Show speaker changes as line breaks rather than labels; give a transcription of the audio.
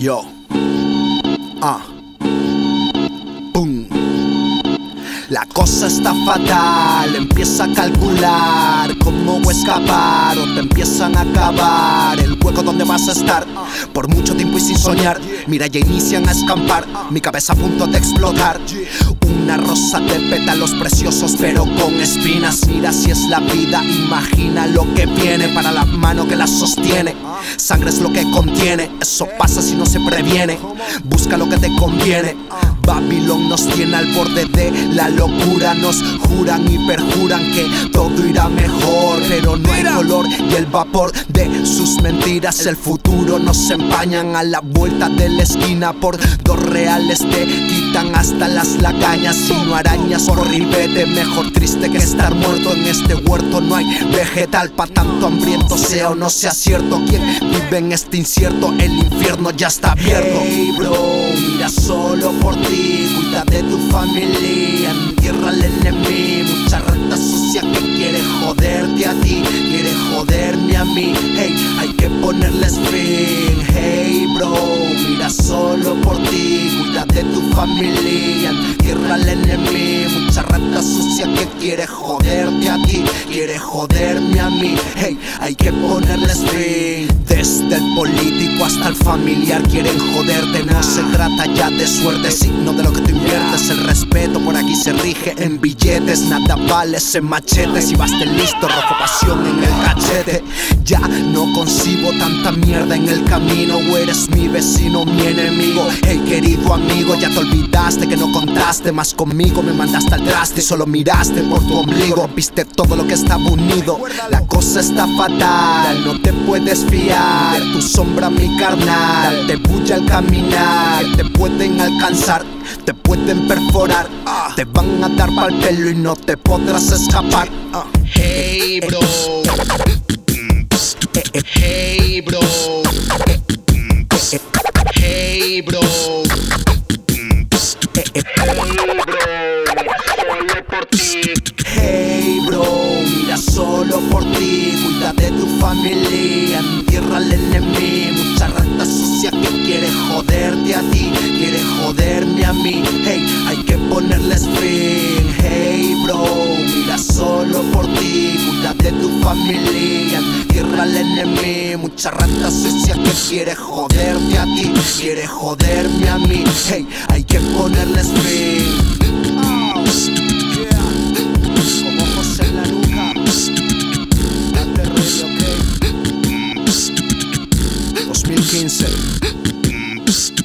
Yo. Ah. Pum. La cosa está fatal, empieza a calcular cómo escapar o te empiezan a acabar el hueco donde vas a estar por mucho tiempo y sin soñar. Mira, ya inician a escampar, mi cabeza a punto de explotar. Una rosa de pétalos preciosos, pero con espinas. Mira si es la vida, imagina lo que viene para la mano que la sostiene. Sangre es lo que contiene, eso pasa si no se previene. Busca lo que te conviene. Babilón nos tiene al borde de la locura. Nos juran y perjuran que todo irá mejor, pero no hay color y el vapor de sus mentiras. El futuro nos empañan a la vuelta de la esquina. Por dos reales te quitan hasta las lagañas. Y no arañas por ribete, mejor triste que estar muerto. En este huerto no hay vegetal pa' tanto hambriento, sea o no sea cierto. Quien vive en este incierto, el infierno ya está abierto. Hey, bro, mira solo por ti, cuida de tu familia, entierra al enemigo, mucha rata sucia que quiere joderte a ti, quiere joderme a mí, hey, hay que ponerles fin, hey bro, mira solo por ti, cuida de tu familia, entierra al enemigo, mucha rata sucia que quiere joderte a ti, quiere joderme a mí, hey, hay que ponerles fin. Desde el político hasta el familiar quieren joderte. No se trata ya de suerte, sino de lo que tú inviertes. El respeto por aquí se rige en billetes. Nada vale ese machete. Si vas de listo, rojo pasión en el cachete. Ya no concibo tanta mierda en el camino. O eres mi vecino, mi enemigo. Hey, querido amigo, ya te olvidaste que no contaste más conmigo. Me mandaste al traste y solo miraste por tu ombligo. Viste todo lo que estaba unido. La cosa está fatal, no te puedes fiar. Tu sombra, mi carnal, te bulla al caminar. Te pueden alcanzar, te pueden perforar. Te van a dar pa'l pelo y no te podrás escapar.
Hey bro. Hey bro. Hey bro.
Hey familia, entierra al enemigo, mucha rata sucia que quiere joderte a ti, quiere joderme a mí, hey, hay que ponerles fin, hey bro, mira solo por ti, cuida de tu familia, entierra al enemigo, mucha rata sucia que quiere joderte a ti, quiere joderme a mí, hey, hay que ponerles fin. Kinsey.